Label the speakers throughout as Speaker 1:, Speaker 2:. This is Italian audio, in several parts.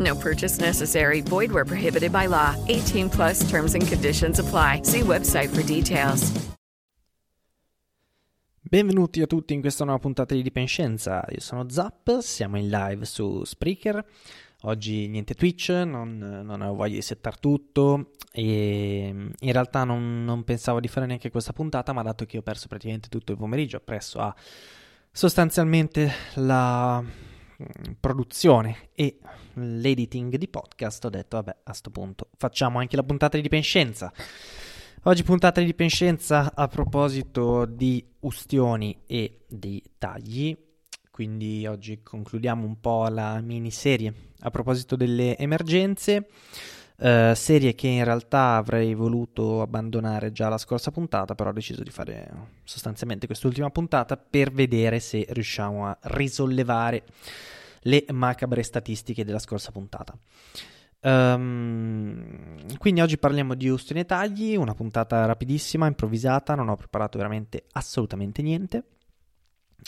Speaker 1: No purchase necessary. Void where prohibited by law. 18 plus terms and conditions apply. See website for details.
Speaker 2: Benvenuti a tutti in questa nuova puntata di Dipenscenza. Io sono Zap, siamo in live su Spreaker. Oggi niente Twitch, non, non avevo voglia di settare tutto e in realtà non, non, pensavo di fare neanche questa puntata, ma dato che ho perso praticamente tutto il pomeriggio appresso a sostanzialmente la produzione e l'editing di podcast, ho detto vabbè a questo punto. Facciamo anche la puntata di Dipenscenza. Oggi puntata di Penscenza a proposito di ustioni e di tagli, quindi oggi concludiamo un po' la miniserie a proposito delle emergenze, eh, serie che in realtà avrei voluto abbandonare già la scorsa puntata, però ho deciso di fare sostanzialmente quest'ultima puntata per vedere se riusciamo a risollevare le macabre statistiche della scorsa puntata. Um, quindi oggi parliamo di Houston e tagli, una puntata rapidissima, improvvisata, non ho preparato veramente assolutamente niente.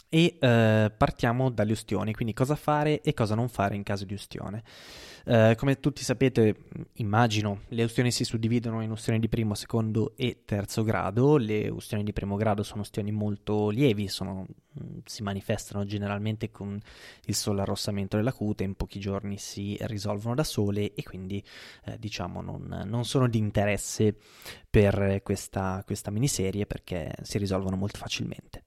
Speaker 2: E uh, partiamo dalle ustioni, quindi cosa fare e cosa non fare in caso di ustione. Uh, come tutti sapete, immagino, le ustioni si suddividono in ustioni di primo, secondo e terzo grado. Le ustioni di primo grado sono ustioni molto lievi, sono, mm, si manifestano generalmente con il solo arrossamento della cute, in pochi giorni si risolvono da sole e quindi eh, diciamo non, non, sono di interesse per questa, questa miniserie perché si risolvono molto facilmente.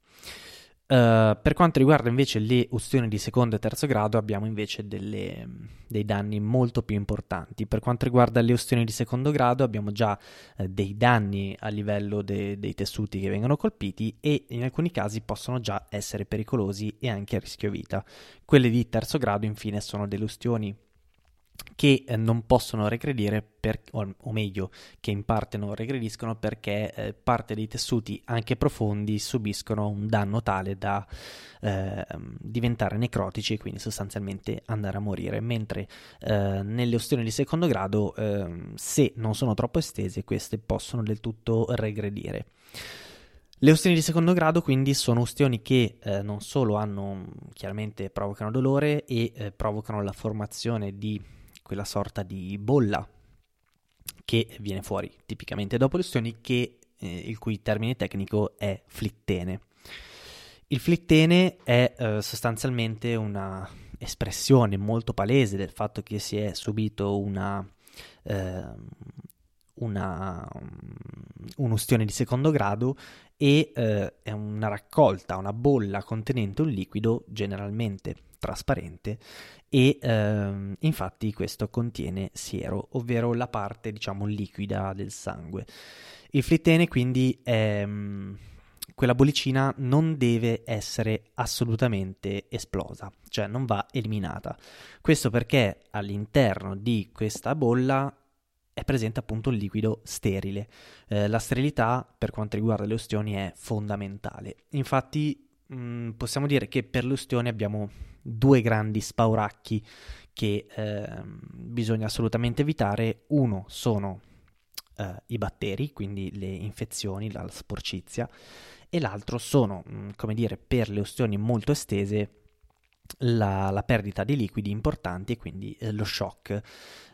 Speaker 2: Uh, per quanto riguarda invece le ustioni di secondo e terzo grado abbiamo invece delle, dei danni molto più importanti. Per quanto riguarda le ustioni di secondo grado abbiamo già uh, dei danni a livello de, dei tessuti che vengono colpiti e in alcuni casi possono già essere pericolosi e anche a rischio vita. Quelle di terzo grado infine sono delle ustioni che eh, non possono regredire, per, o, meglio, che in parte non regrediscono perché eh, parte dei tessuti anche profondi subiscono un danno tale da eh, diventare necrotici e quindi sostanzialmente andare a morire, mentre eh, nelle ustioni di secondo grado, ehm, se non sono troppo estese, queste possono del tutto regredire. Le ustioni di secondo grado quindi sono ustioni che eh, non solo hanno chiaramente provocano dolore e eh, provocano la formazione di quella sorta di bolla che viene fuori tipicamente dopo le ustioni, che, eh, il cui termine tecnico è flittene. Il flittene è eh, sostanzialmente una espressione molto palese del fatto che si è subito una, eh, una, un'ustione di secondo grado e eh, è una raccolta, una bolla contenente un liquido generalmente trasparente e ehm, infatti questo contiene siero, ovvero la parte diciamo liquida del sangue. Il flittene quindi è mm, quella bollicina non deve essere assolutamente esplosa, cioè non va eliminata. Questo perché all'interno di questa bolla è presente appunto un liquido sterile. Eh, la sterilità per quanto riguarda le ustioni è fondamentale. Infatti mh, mm, possiamo dire che per le ustioni abbiamo due grandi spauracchi che eh, bisogna assolutamente evitare. Uno sono eh, i batteri, quindi le infezioni, la sporcizia, e l'altro sono, mh, mm, come dire, per le ostioni molto estese, la, la perdita di liquidi importanti e quindi eh, lo shock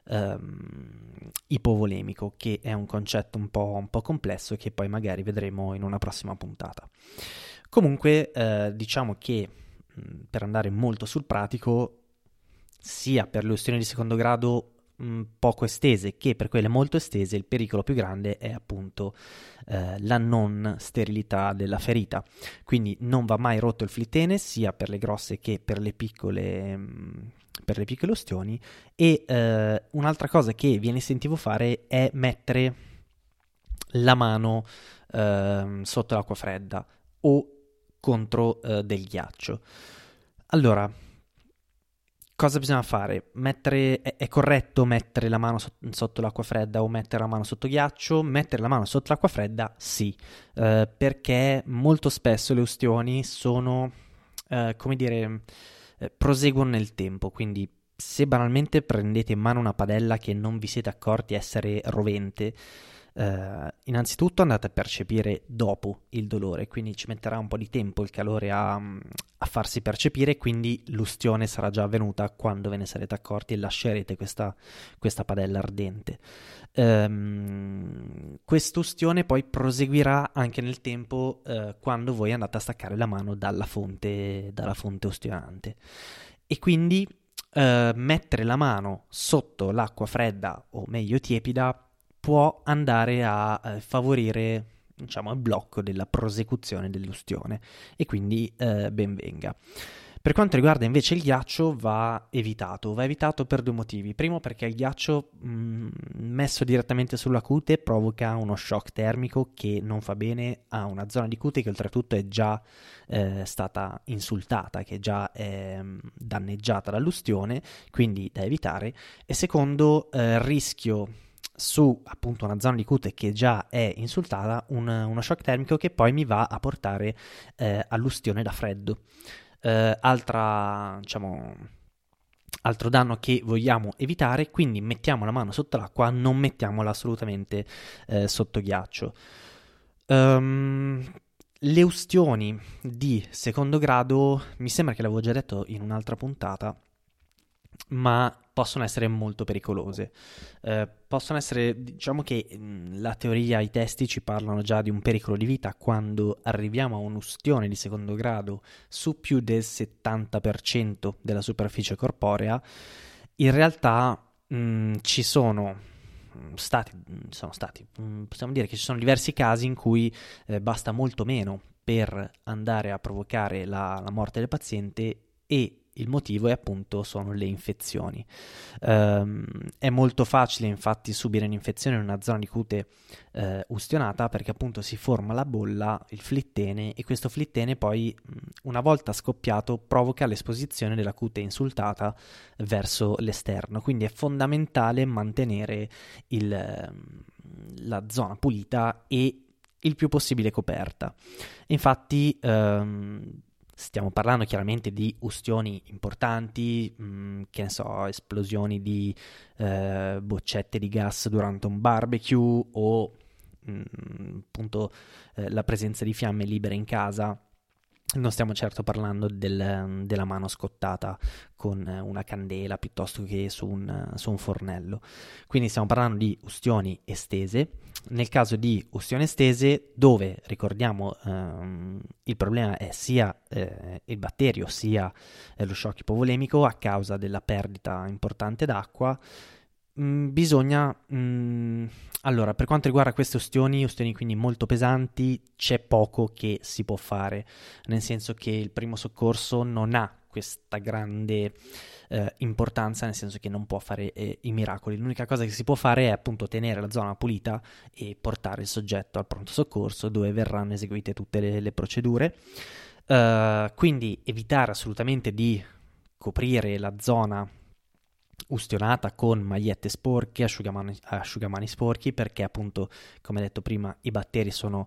Speaker 2: ehm, ipovolemico, che è un concetto un po', un po' complesso che poi magari vedremo in una prossima puntata. Comunque, eh, diciamo che per andare molto sul pratico, sia per le ustioni di secondo grado mh, poco estese che per quelle molto estese il pericolo più grande è appunto eh, la non sterilità della ferita. Quindi non va mai rotto il flittene sia per le grosse che per le piccole, mh, per le piccole ustioni. E eh, un'altra cosa che vi sentivo fare è mettere la mano eh, sotto l'acqua fredda o contro eh, del ghiaccio. Allora, cosa bisogna fare? Mettere, è, è, corretto mettere la mano so, sotto l'acqua fredda o mettere la mano sotto ghiaccio? Mettere la mano sotto l'acqua fredda, sì, eh, perché molto spesso le ustioni sono, eh, come dire, eh, proseguono nel tempo, quindi se banalmente prendete in mano una padella che non vi siete accorti essere rovente, eh, innanzitutto andate a percepire dopo il dolore, quindi ci metterà un po' di tempo il calore a, a farsi percepire, quindi l'ustione sarà già avvenuta quando ve ne sarete accorti e lascerete questa, questa padella ardente. Um, quest'ustione poi proseguirà anche nel tempo uh, quando voi andate a staccare la mano dalla fonte, dalla fonte ustionante. E quindi uh, mettere la mano sotto l'acqua fredda o meglio tiepida può andare a eh, favorire diciamo, il blocco della prosecuzione dell'ustione e quindi eh, ben venga. Per quanto riguarda invece il ghiaccio va evitato, va evitato per due motivi. Primo perché il ghiaccio mh, mm, messo direttamente sulla cute provoca uno shock termico che non fa bene a una zona di cute che oltretutto è già eh, stata insultata, che già è mm, danneggiata dall'ustione, quindi da evitare. E secondo eh, rischio su appunto una zona di cute che già è insultata, un, uno shock termico che poi mi va a portare eh, all'ustione da freddo. Eh, altra, diciamo, altro danno che vogliamo evitare, quindi mettiamo la mano sotto l'acqua, non mettiamola assolutamente eh, sotto ghiaccio. Um, le ustioni di secondo grado, mi sembra che l'avevo già detto in un'altra puntata, ma possono essere molto pericolose. Eh, possono essere, diciamo che mh, la teoria, i testi ci parlano già di un pericolo di vita quando arriviamo a un'ustione di secondo grado su più del 70% della superficie corporea. In realtà mh, ci sono stati, sono stati, possiamo dire che ci sono diversi casi in cui eh, basta molto meno per andare a provocare la, la morte del paziente e il motivo è appunto sono le infezioni. Um, è molto facile infatti subire un'infezione in una zona di cute uh, ustionata perché appunto si forma la bolla, il flittene e questo flittene poi una volta scoppiato provoca l'esposizione della cute insultata verso l'esterno. Quindi è fondamentale mantenere il, la zona pulita e il più possibile coperta. Infatti um, Stiamo parlando chiaramente di ustioni importanti, mh, mm, che ne so, esplosioni di eh, boccette di gas durante un barbecue o mh, mm, appunto eh, la presenza di fiamme libere in casa non stiamo certo parlando del, della mano scottata con una candela piuttosto che su un, su un, fornello. Quindi stiamo parlando di ustioni estese. Nel caso di ustioni estese, dove ricordiamo ehm, il problema è sia eh, il batterio sia eh, lo shock ipovolemico a causa della perdita importante d'acqua, mh, mm, bisogna mh, mm, allora, per quanto riguarda queste ustioni, ustioni quindi molto pesanti, c'è poco che si può fare, nel senso che il primo soccorso non ha questa grande eh, importanza, nel senso che non può fare eh, i miracoli. L'unica cosa che si può fare è appunto tenere la zona pulita e portare il soggetto al pronto soccorso dove verranno eseguite tutte le, le procedure. Uh, quindi evitare assolutamente di coprire la zona ustionata con magliette sporche, asciugamani, asciugamani sporchi, perché appunto, come detto prima, i batteri sono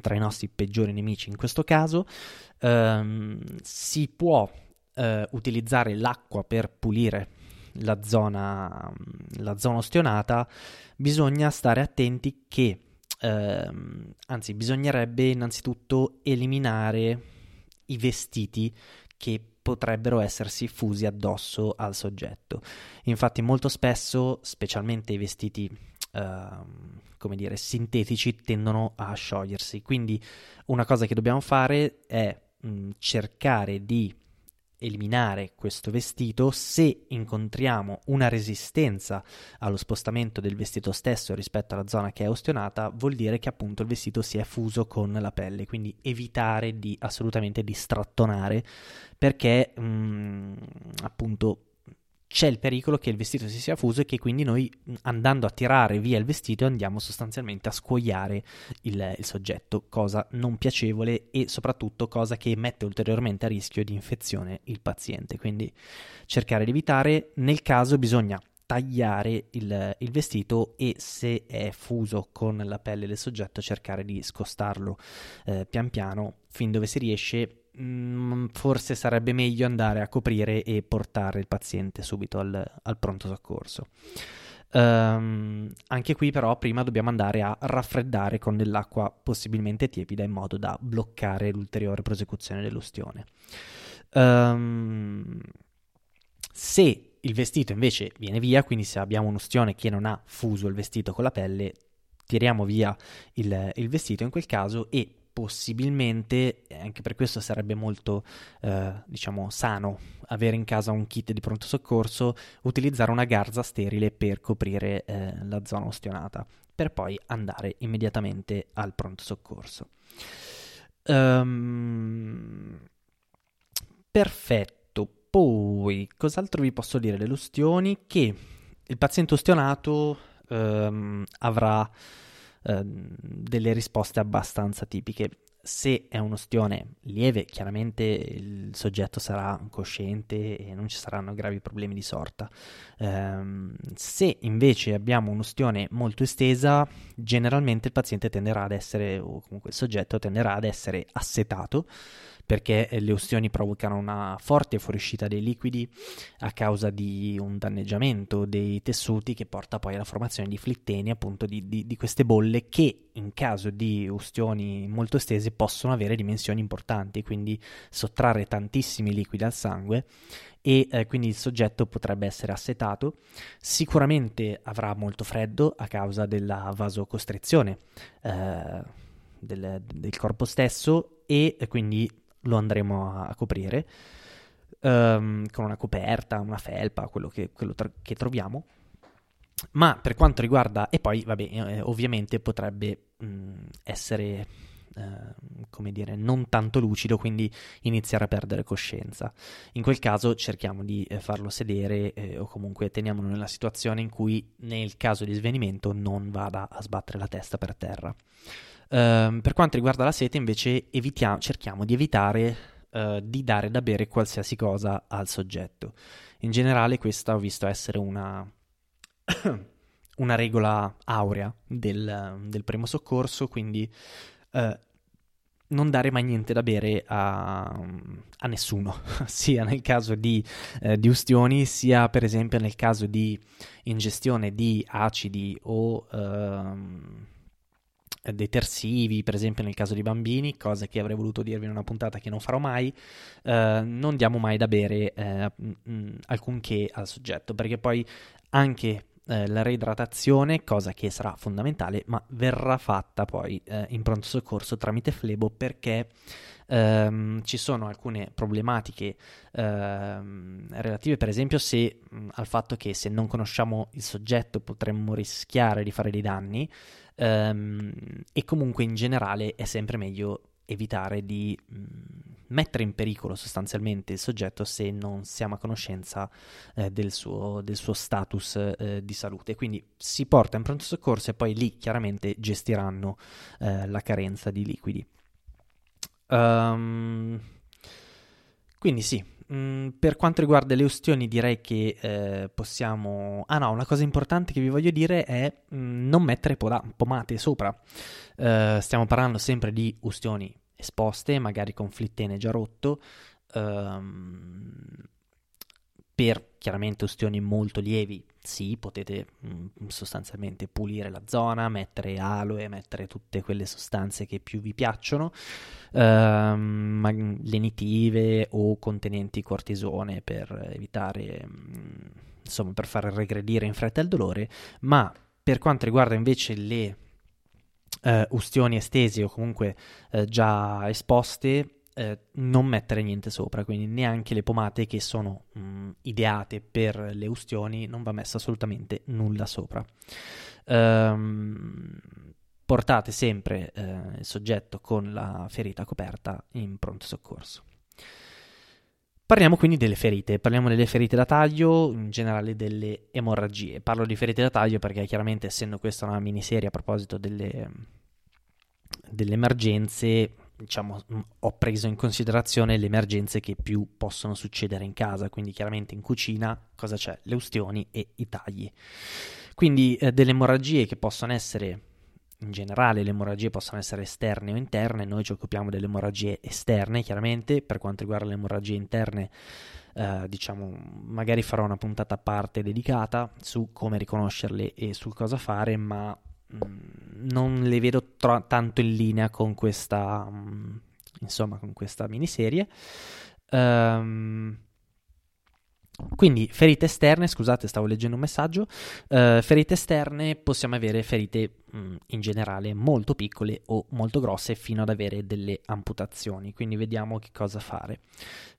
Speaker 2: tra i nostri peggiori nemici in questo caso. Um, si può uh, utilizzare l'acqua per pulire la zona, mm, la zona ustionata, bisogna stare attenti che, uh, anzi, bisognerebbe innanzitutto eliminare i vestiti che potrebbero essersi fusi addosso al soggetto. Infatti molto spesso, specialmente i vestiti uh, come dire, sintetici tendono a sciogliersi, quindi una cosa che dobbiamo fare è mh, cercare di eliminare questo vestito, se incontriamo una resistenza allo spostamento del vestito stesso rispetto alla zona che è ostionata, vuol dire che appunto il vestito si è fuso con la pelle, quindi evitare di assolutamente di strattonare perché mh, mm, appunto c'è il pericolo che il vestito si sia fuso e che quindi noi andando a tirare via il vestito andiamo sostanzialmente a scuoiare il, il, soggetto, cosa non piacevole e soprattutto cosa che mette ulteriormente a rischio di infezione il paziente. Quindi cercare di evitare, nel caso bisogna tagliare il, il, vestito e se è fuso con la pelle del soggetto cercare di scostarlo eh, pian piano fin dove si riesce Mm, forse sarebbe meglio andare a coprire e portare il paziente subito al, al pronto soccorso. Um, anche qui però prima dobbiamo andare a raffreddare con dell'acqua possibilmente tiepida in modo da bloccare l'ulteriore prosecuzione dell'ustione. Um, se il vestito invece viene via, quindi se abbiamo un'ustione che non ha fuso il vestito con la pelle, tiriamo via il, il vestito in quel caso e possibilmente, anche per questo sarebbe molto, eh, diciamo, sano avere in casa un kit di pronto soccorso, utilizzare una garza sterile per coprire eh, la zona ostionata, per poi andare immediatamente al pronto soccorso. Um, perfetto. Poi, cos'altro vi posso dire delle ustioni? Che il paziente ustionato um, avrà Ehm, delle risposte abbastanza tipiche. Se è un'ostione lieve, chiaramente il soggetto sarà cosciente e non ci saranno gravi problemi di sorta. Um, se invece abbiamo un'ostione molto estesa, generalmente il paziente tenderà ad essere, o comunque il soggetto tenderà ad essere assetato perché le ustioni provocano una forte fuoriuscita dei liquidi a causa di un danneggiamento dei tessuti che porta poi alla formazione di flitteni, appunto di, di, di queste bolle che in caso di ustioni molto estese possono avere dimensioni importanti, quindi sottrarre tantissimi liquidi al sangue e eh, quindi il soggetto potrebbe essere assetato. Sicuramente avrà molto freddo a causa della vasocostrizione eh, del, del, corpo stesso e quindi lo andremo a, a coprire um, con una coperta, una felpa, quello, che, quello tra- che, troviamo. Ma per quanto riguarda, e poi vabbè, eh, ovviamente potrebbe mh, essere, eh, come dire, non tanto lucido, quindi iniziare a perdere coscienza. In quel caso cerchiamo di eh, farlo sedere eh, o comunque teniamolo nella situazione in cui nel caso di svenimento non vada a sbattere la testa per terra. Uh, per quanto riguarda la sete, invece, evitiamo, cerchiamo di evitare uh, di dare da bere qualsiasi cosa al soggetto. In generale, questa ho visto essere una, una regola aurea del, del, primo soccorso, quindi uh, non dare mai niente da bere a, a nessuno, sia nel caso di, eh, di, ustioni, sia per esempio nel caso di ingestione di acidi o ehm, detersivi, per esempio nel caso di bambini, cosa che avrei voluto dirvi in una puntata che non farò mai, eh, non diamo mai da bere eh, mh, alcunché al soggetto, perché poi anche eh, la reidratazione, cosa che sarà fondamentale, ma verrà fatta poi eh, in pronto soccorso tramite flebo perché ehm, ci sono alcune problematiche ehm, relative per esempio se, mh, al fatto che se non conosciamo il soggetto potremmo rischiare di fare dei danni Um, e comunque in generale è sempre meglio evitare di mh, mm, mettere in pericolo sostanzialmente il soggetto se non siamo a conoscenza eh, del, suo, del, suo, status eh, di salute. Quindi si porta in pronto soccorso e poi lì chiaramente gestiranno eh, la carenza di liquidi. Um, quindi sì, Mm, per quanto riguarda le ustioni, direi che eh, possiamo. Ah, no, una cosa importante che vi voglio dire è mh, mm, non mettere poda- pomate sopra. Uh, stiamo parlando sempre di ustioni esposte, magari con flittene già rotto. Um, per chiaramente ustioni molto lievi, sì, potete mh, mm, sostanzialmente pulire la zona, mettere aloe, mettere tutte quelle sostanze che più vi piacciono, ehm, lenitive o contenenti cortisone per evitare, mh, mm, insomma, per far regredire in fretta il dolore, ma per quanto riguarda invece le Uh, ustioni estesi o comunque uh, già esposte, eh, non mettere niente sopra, quindi neanche le pomate che sono mh, mm, ideate per le ustioni non va messo assolutamente nulla sopra. Um, portate sempre eh, il soggetto con la ferita coperta in pronto soccorso. Parliamo quindi delle ferite, parliamo delle ferite da taglio, in generale delle emorragie. Parlo di ferite da taglio perché chiaramente essendo questa una miniserie a proposito delle, delle emergenze, diciamo, ho preso in considerazione le emergenze che più possono succedere in casa, quindi chiaramente in cucina cosa c'è? Le ustioni e i tagli. Quindi eh, delle emorragie che possono essere in generale le emorragie possono essere esterne o interne, noi ci occupiamo delle emorragie esterne, chiaramente, per quanto riguarda le emorragie interne, eh, diciamo, magari farò una puntata a parte dedicata su come riconoscerle e su cosa fare, ma non le vedo tro- tanto in linea con questa, mm, insomma, con questa miniserie. Um, quindi ferite esterne, scusate, stavo leggendo un messaggio. Uh, ferite esterne possiamo avere ferite mh, mm, in generale molto piccole o molto grosse fino ad avere delle amputazioni. Quindi vediamo che cosa fare.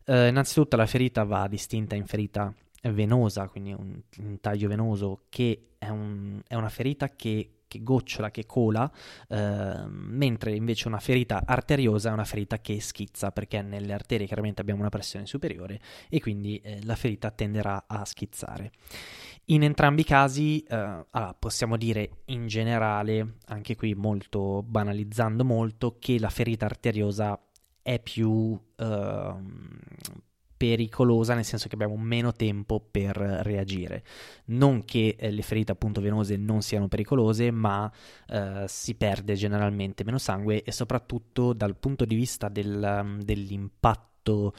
Speaker 2: Uh, innanzitutto la ferita va distinta in ferita venosa, quindi un, un taglio venoso che è, un, è una ferita che che gocciola, che cola, eh, mentre invece una ferita arteriosa è una ferita che schizza, perché nelle arterie chiaramente abbiamo una pressione superiore e quindi eh, la ferita tenderà a schizzare. In entrambi i casi, eh, allora, possiamo dire in generale, anche qui molto banalizzando molto, che la ferita arteriosa è più ehm, pericolosa, nel senso che abbiamo meno tempo per reagire. Non che eh, le ferite appunto venose non siano pericolose, ma eh, si perde generalmente meno sangue e soprattutto dal punto di vista del, dell'impatto,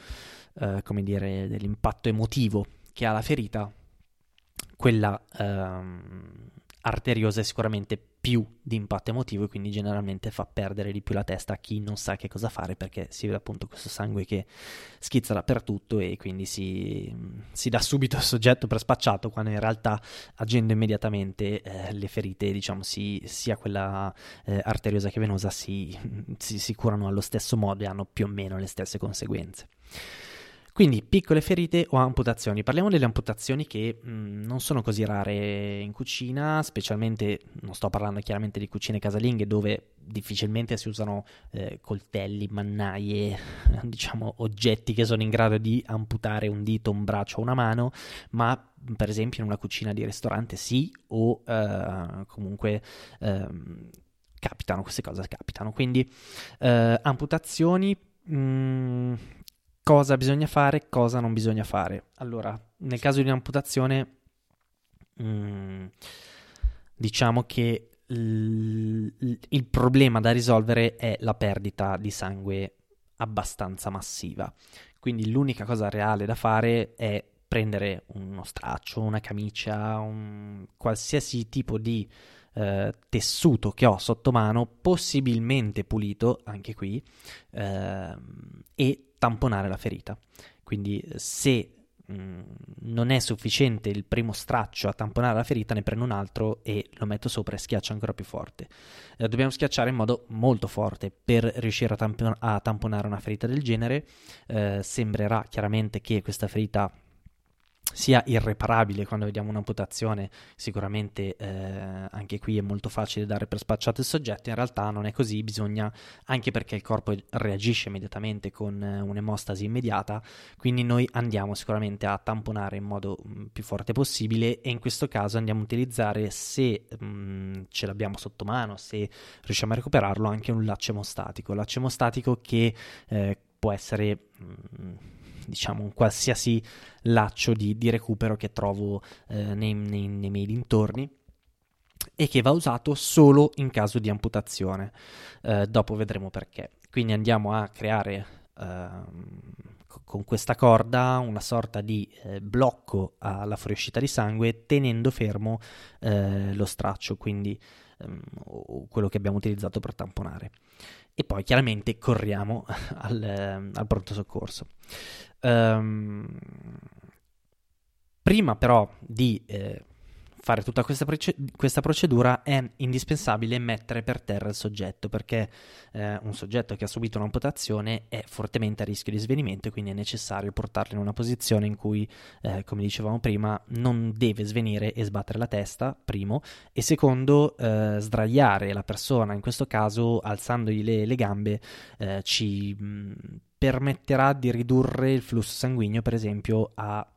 Speaker 2: eh, come dire, dell'impatto emotivo che ha la ferita, quella ehm, arteriosa è sicuramente più di impatto emotivo e quindi generalmente fa perdere di più la testa a chi non sa che cosa fare perché si vede appunto questo sangue che schizza dappertutto e quindi si, si dà subito il soggetto per spacciato quando in realtà agendo immediatamente eh, le ferite diciamo si, sia quella eh, arteriosa che venosa si, si curano allo stesso modo e hanno più o meno le stesse conseguenze. Quindi piccole ferite o amputazioni. Parliamo delle amputazioni che mh, mm, non sono così rare in cucina, specialmente non sto parlando chiaramente di cucine casalinghe dove difficilmente si usano eh, coltelli, mannaie, diciamo oggetti che sono in grado di amputare un dito, un braccio o una mano, ma per esempio in una cucina di ristorante sì o eh, comunque eh, capitano, queste cose capitano. Quindi eh, amputazioni mh, mm, cosa bisogna fare, cosa non bisogna fare. Allora, nel caso di un'amputazione, mm, diciamo che il problema da risolvere è la perdita di sangue abbastanza massiva. Quindi l'unica cosa reale da fare è prendere uno straccio, una camicia, un qualsiasi tipo di eh, tessuto che ho sotto mano, possibilmente pulito, anche qui, eh, e tamponare la ferita. Quindi se mh, mm, non è sufficiente il primo straccio a tamponare la ferita, ne prendo un altro e lo metto sopra e schiaccio ancora più forte. Eh, dobbiamo schiacciare in modo molto forte per riuscire a, tampon- a tamponare una ferita del genere. Eh, sembrerà chiaramente che questa ferita sia irreparabile quando vediamo un'amputazione, sicuramente eh, anche qui è molto facile dare per spacciato il soggetto, in realtà non è così, bisogna, anche perché il corpo reagisce immediatamente con eh, un'emostasi immediata, quindi noi andiamo sicuramente a tamponare in modo mh, mm, più forte possibile e in questo caso andiamo a utilizzare, se mh, mm, ce l'abbiamo sotto mano, se riusciamo a recuperarlo, anche un laccio emostatico, laccio emostatico che eh, può essere... Mh, mm, diciamo un qualsiasi laccio di, di recupero che trovo eh, nei, nei, nei miei dintorni e che va usato solo in caso di amputazione. Eh, dopo vedremo perché. Quindi andiamo a creare eh, con questa corda una sorta di eh, blocco alla fuoriuscita di sangue tenendo fermo eh, lo straccio, quindi ehm, quello che abbiamo utilizzato per tamponare e poi chiaramente corriamo al, al pronto soccorso. Um, prima però di eh, fare tutta questa, prece- questa, procedura è indispensabile mettere per terra il soggetto perché eh, un soggetto che ha subito un'amputazione è fortemente a rischio di svenimento e quindi è necessario portarlo in una posizione in cui, eh, come dicevamo prima, non deve svenire e sbattere la testa, primo, e secondo, eh, sdraiare la persona, in questo caso alzandogli le, le gambe, eh, ci mh, permetterà di ridurre il flusso sanguigno, per esempio, a Mm,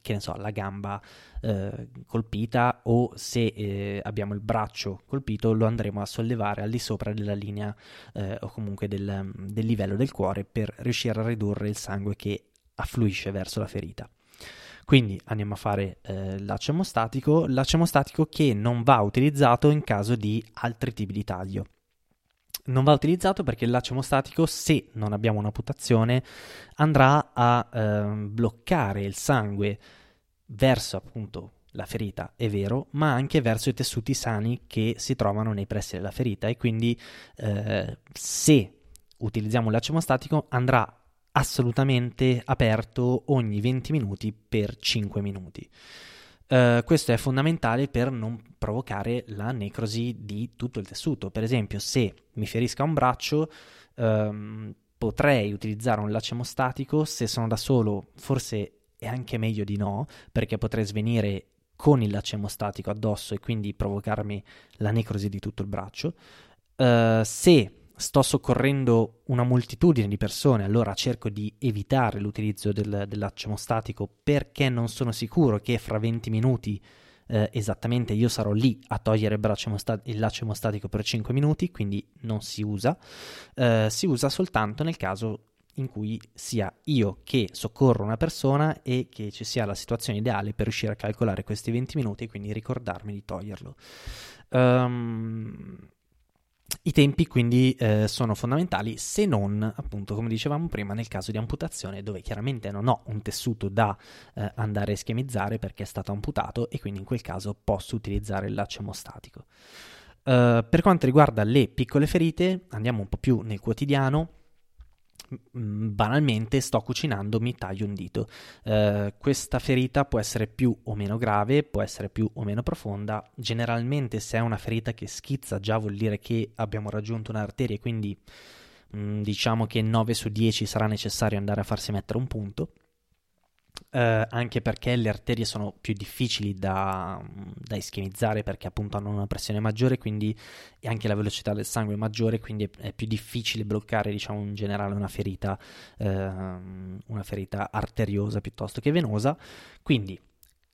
Speaker 2: che ne so, la gamba eh, colpita o se eh, abbiamo il braccio colpito lo andremo a sollevare al di sopra della linea eh, o comunque del, del, livello del cuore per riuscire a ridurre il sangue che affluisce verso la ferita. Quindi andiamo a fare eh, l'acemostatico, l'acemostatico che non va utilizzato in caso di altri tipi di taglio non va utilizzato perché il laccio emostatico, se non abbiamo una putazione, andrà a eh, bloccare il sangue verso appunto la ferita, è vero, ma anche verso i tessuti sani che si trovano nei pressi della ferita e quindi eh, se utilizziamo il laccio emostatico andrà assolutamente aperto ogni 20 minuti per 5 minuti. Uh, questo è fondamentale per non provocare la necrosi di tutto il tessuto. Per esempio, se mi ferisca un braccio, um, potrei utilizzare un laccio emostatico. Se sono da solo, forse è anche meglio di no, perché potrei svenire con il laccio emostatico addosso e quindi provocarmi la necrosi di tutto il braccio. Uh, se sto soccorrendo una moltitudine di persone, allora cerco di evitare l'utilizzo del, dell'accemostatico perché non sono sicuro che fra 20 minuti eh, esattamente io sarò lì a togliere il, laccio emostatico per 5 minuti, quindi non si usa. Eh, si usa soltanto nel caso in cui sia io che soccorro una persona e che ci sia la situazione ideale per riuscire a calcolare questi 20 minuti e quindi ricordarmi di toglierlo. Um, i tempi quindi eh, sono fondamentali se non, appunto, come dicevamo prima, nel caso di amputazione dove chiaramente non ho un tessuto da eh, andare a ischemizzare perché è stato amputato e quindi in quel caso posso utilizzare il laccio emostatico. Uh, per quanto riguarda le piccole ferite, andiamo un po' più nel quotidiano. Banalmente sto cucinando, mi taglio un dito. Uh, questa ferita può essere più o meno grave, può essere più o meno profonda. Generalmente, se è una ferita che schizza, già vuol dire che abbiamo raggiunto un'arteria quindi mm, diciamo che 9 su 10 sarà necessario andare a farsi mettere un punto. Uh, anche perché le arterie sono più difficili da, da, ischemizzare perché appunto hanno una pressione maggiore quindi e anche la velocità del sangue è maggiore quindi è, è più difficile bloccare diciamo in generale una ferita uh, una ferita arteriosa piuttosto che venosa. Quindi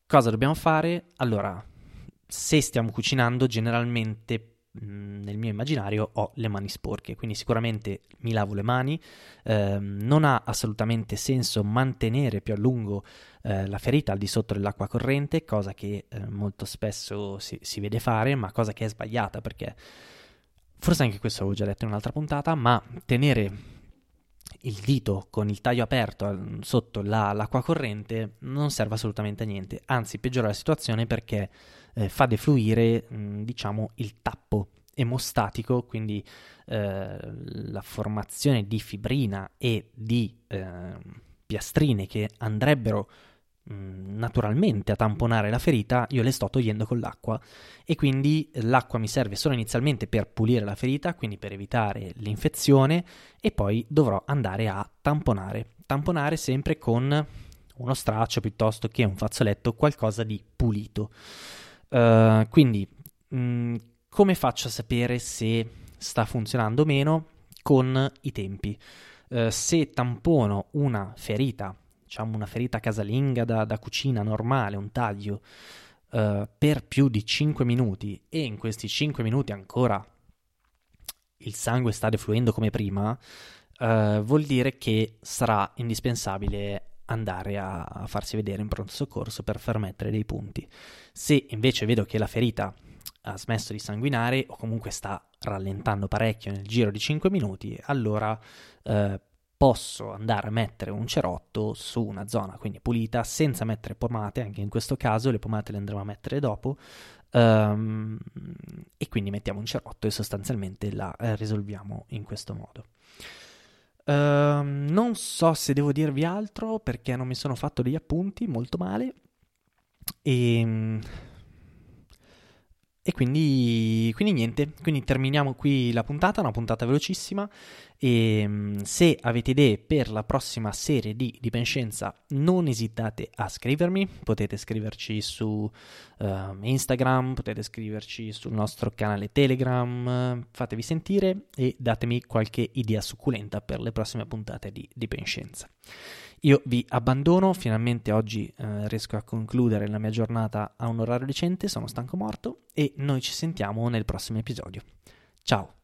Speaker 2: cosa dobbiamo fare? Allora se stiamo cucinando generalmente nel mio immaginario ho le mani sporche, quindi sicuramente mi lavo le mani, eh, non ha assolutamente senso mantenere più a lungo eh, la ferita al di sotto dell'acqua corrente, cosa che eh, molto spesso si, si, vede fare, ma cosa che è sbagliata perché forse anche questo l'avevo già detto in un'altra puntata, ma tenere il dito con il taglio aperto sotto la, l'acqua corrente non serve assolutamente a niente, anzi peggiora la situazione perché eh, fa defluire mh, diciamo il tappo emostatico, quindi eh, la formazione di fibrina e di eh, piastrine che andrebbero naturalmente a tamponare la ferita, io le sto togliendo con l'acqua e quindi l'acqua mi serve solo inizialmente per pulire la ferita, quindi per evitare l'infezione e poi dovrò andare a tamponare. Tamponare sempre con uno straccio piuttosto che un fazzoletto, qualcosa di pulito. Uh, quindi mh, come faccio a sapere se sta funzionando o meno? Con i tempi. Uh, se tampono una ferita diciamo una ferita casalinga da, da cucina normale, un taglio, uh, per più di 5 minuti e in questi 5 minuti ancora il sangue sta defluendo come prima, vuol dire che sarà indispensabile andare a, farsi vedere in pronto soccorso per far mettere dei punti. Se invece vedo che la ferita ha smesso di sanguinare o comunque sta rallentando parecchio nel giro di 5 minuti, allora eh, posso andare a mettere un cerotto su una zona quindi pulita senza mettere pomate, anche in questo caso le pomate le andremo a mettere dopo um, e quindi mettiamo un cerotto e sostanzialmente la eh, risolviamo in questo modo. Uh, non so se devo dirvi altro perché non mi sono fatto degli appunti molto male. E ehm, e quindi, quindi niente, quindi terminiamo qui la puntata, una puntata velocissima e mm, se avete idee per la prossima serie di Dipenscienza non esitate a scrivermi, potete scriverci su uh, Instagram, potete scriverci sul nostro canale Telegram, fatevi sentire e datemi qualche idea succulenta per le prossime puntate di Dipenscienza. Io vi abbandono, finalmente oggi eh, riesco a concludere la mia giornata a un orario decente, sono stanco morto e noi ci sentiamo nel prossimo episodio. Ciao!